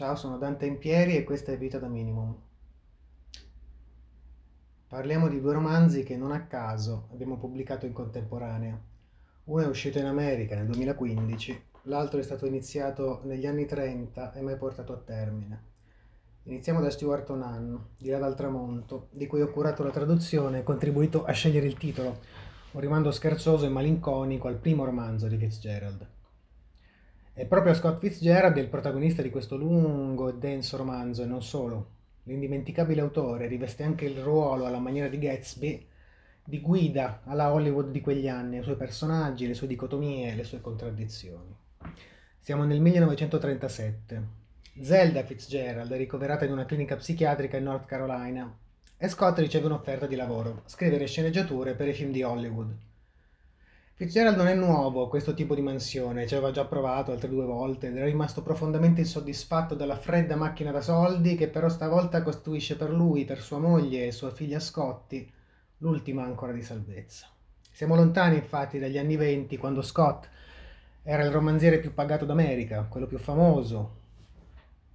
Ciao, sono Dante Impieri e questa è Vita da Minimum. Parliamo di due romanzi che non a caso abbiamo pubblicato in contemporanea. Uno è uscito in America nel 2015, l'altro è stato iniziato negli anni 30 e mai portato a termine. Iniziamo da Stuart Onan, di Là dal tramonto, di cui ho curato la traduzione e contribuito a scegliere il titolo, un rimando scherzoso e malinconico al primo romanzo di Fitzgerald. E proprio Scott Fitzgerald è il protagonista di questo lungo e denso romanzo e non solo. L'indimenticabile autore riveste anche il ruolo alla maniera di Gatsby di guida alla Hollywood di quegli anni, i suoi personaggi, le sue dicotomie, le sue contraddizioni. Siamo nel 1937. Zelda Fitzgerald è ricoverata in una clinica psichiatrica in North Carolina e Scott riceve un'offerta di lavoro, scrivere sceneggiature per i film di Hollywood. Fitzgerald non è nuovo questo tipo di mansione, ci aveva già provato altre due volte ed era rimasto profondamente insoddisfatto dalla fredda macchina da soldi che però stavolta costituisce per lui, per sua moglie e sua figlia Scotty l'ultima ancora di salvezza. Siamo lontani infatti dagli anni venti quando Scott era il romanziere più pagato d'America, quello più famoso,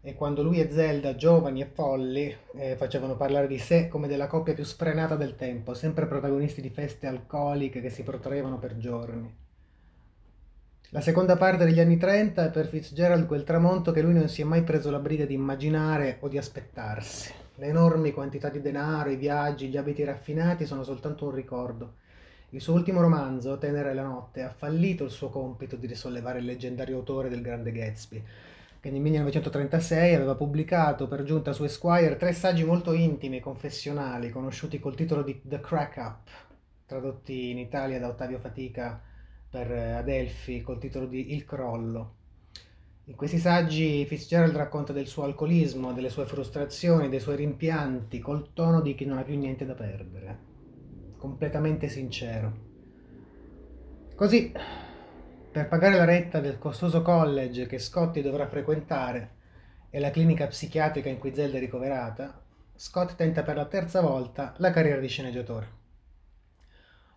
e quando lui e Zelda, giovani e folli, eh, facevano parlare di sé come della coppia più sfrenata del tempo, sempre protagonisti di feste alcoliche che si protraevano per giorni. La seconda parte degli anni 30 è per Fitzgerald quel tramonto che lui non si è mai preso la briga di immaginare o di aspettarsi. Le enormi quantità di denaro, i viaggi, gli abiti raffinati sono soltanto un ricordo. Il suo ultimo romanzo, Tenere la notte, ha fallito il suo compito di risollevare il leggendario autore del grande Gatsby che nel 1936 aveva pubblicato per giunta su Esquire tre saggi molto intimi e confessionali, conosciuti col titolo di The Crack Up, tradotti in Italia da Ottavio Fatica per Adelphi col titolo di Il crollo. In questi saggi Fitzgerald racconta del suo alcolismo, delle sue frustrazioni, dei suoi rimpianti, col tono di chi non ha più niente da perdere. Completamente sincero. Così per pagare la retta del costoso college che Scotty dovrà frequentare e la clinica psichiatrica in cui Zelda è ricoverata, Scott tenta per la terza volta la carriera di sceneggiatore.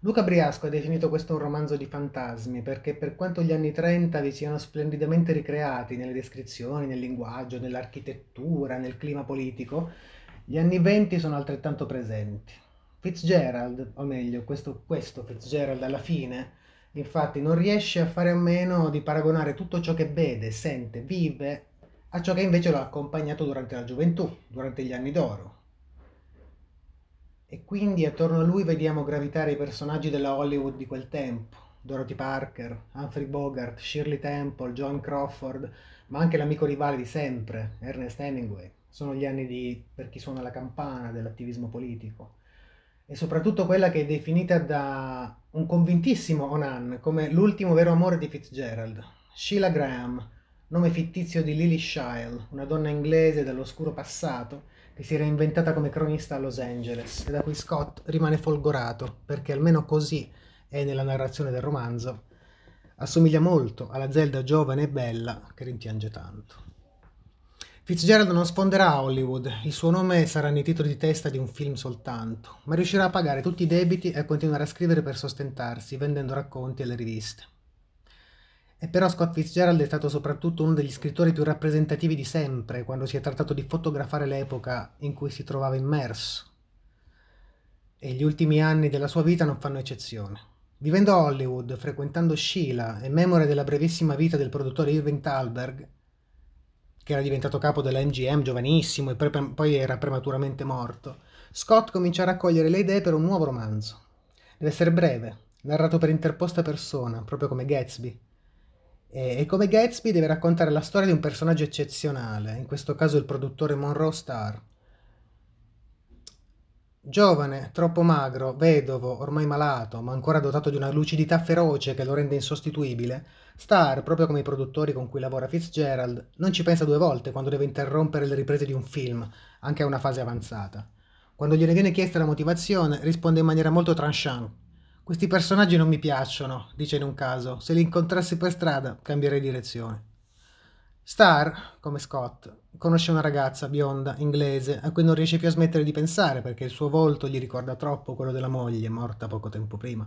Luca Briasco ha definito questo un romanzo di fantasmi perché per quanto gli anni 30 vi siano splendidamente ricreati nelle descrizioni, nel linguaggio, nell'architettura, nel clima politico, gli anni 20 sono altrettanto presenti. Fitzgerald, o meglio, questo, questo Fitzgerald alla fine, Infatti non riesce a fare a meno di paragonare tutto ciò che vede, sente, vive a ciò che invece lo ha accompagnato durante la gioventù, durante gli anni d'oro. E quindi attorno a lui vediamo gravitare i personaggi della Hollywood di quel tempo. Dorothy Parker, Humphrey Bogart, Shirley Temple, John Crawford, ma anche l'amico rivale di sempre, Ernest Hemingway. Sono gli anni di, per chi suona la campana, dell'attivismo politico e soprattutto quella che è definita da un convintissimo Onan come l'ultimo vero amore di Fitzgerald, Sheila Graham, nome fittizio di Lily Shile, una donna inglese dall'oscuro passato che si era inventata come cronista a Los Angeles e da cui Scott rimane folgorato, perché almeno così è nella narrazione del romanzo, assomiglia molto alla Zelda giovane e bella che rimpiange tanto. Fitzgerald non sfonderà a Hollywood, il suo nome sarà nei titoli di testa di un film soltanto, ma riuscirà a pagare tutti i debiti e a continuare a scrivere per sostentarsi, vendendo racconti alle riviste. E però Scott Fitzgerald è stato soprattutto uno degli scrittori più rappresentativi di sempre quando si è trattato di fotografare l'epoca in cui si trovava immerso. E gli ultimi anni della sua vita non fanno eccezione. Vivendo a Hollywood, frequentando Sheila e memore della brevissima vita del produttore Irving Thalberg, che era diventato capo della MGM giovanissimo e poi era prematuramente morto, Scott comincia a raccogliere le idee per un nuovo romanzo. Deve essere breve, narrato per interposta persona, proprio come Gatsby. E, come Gatsby deve raccontare la storia di un personaggio eccezionale, in questo caso il produttore Monroe Starr, Giovane, troppo magro, vedovo, ormai malato, ma ancora dotato di una lucidità feroce che lo rende insostituibile, Star, proprio come i produttori con cui lavora Fitzgerald, non ci pensa due volte quando deve interrompere le riprese di un film, anche a una fase avanzata. Quando gliene viene chiesta la motivazione, risponde in maniera molto tranchant. Questi personaggi non mi piacciono, dice in un caso. Se li incontrassi per strada, cambierei direzione. Star, come Scott, conosce una ragazza bionda, inglese, a cui non riesce più a smettere di pensare perché il suo volto gli ricorda troppo quello della moglie, morta poco tempo prima.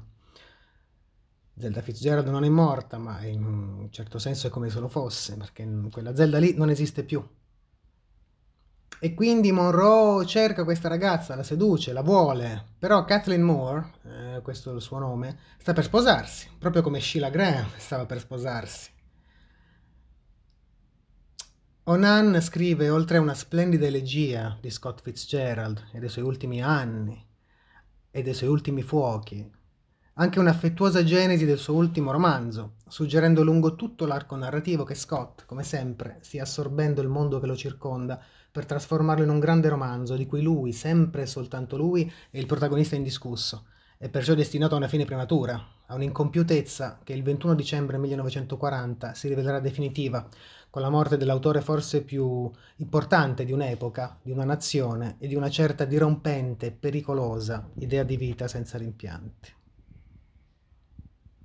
Zelda Fitzgerald non è morta, ma in un certo senso è come se lo fosse, perché quella Zelda lì non esiste più. E quindi Monroe cerca questa ragazza, la seduce, la vuole, però Kathleen Moore, eh, questo è il suo nome, sta per sposarsi, proprio come Sheila Graham stava per sposarsi. Onan scrive, oltre a una splendida elegia di Scott Fitzgerald e dei suoi ultimi anni e dei suoi ultimi fuochi, anche un'affettuosa genesi del suo ultimo romanzo, suggerendo lungo tutto l'arco narrativo che Scott, come sempre, stia assorbendo il mondo che lo circonda per trasformarlo in un grande romanzo di cui lui, sempre e soltanto lui, è il protagonista indiscusso, e perciò destinato a una fine prematura, a un'incompiutezza che il 21 dicembre 1940 si rivelerà definitiva, con la morte dell'autore forse più importante di un'epoca, di una nazione e di una certa dirompente pericolosa idea di vita senza rimpianti.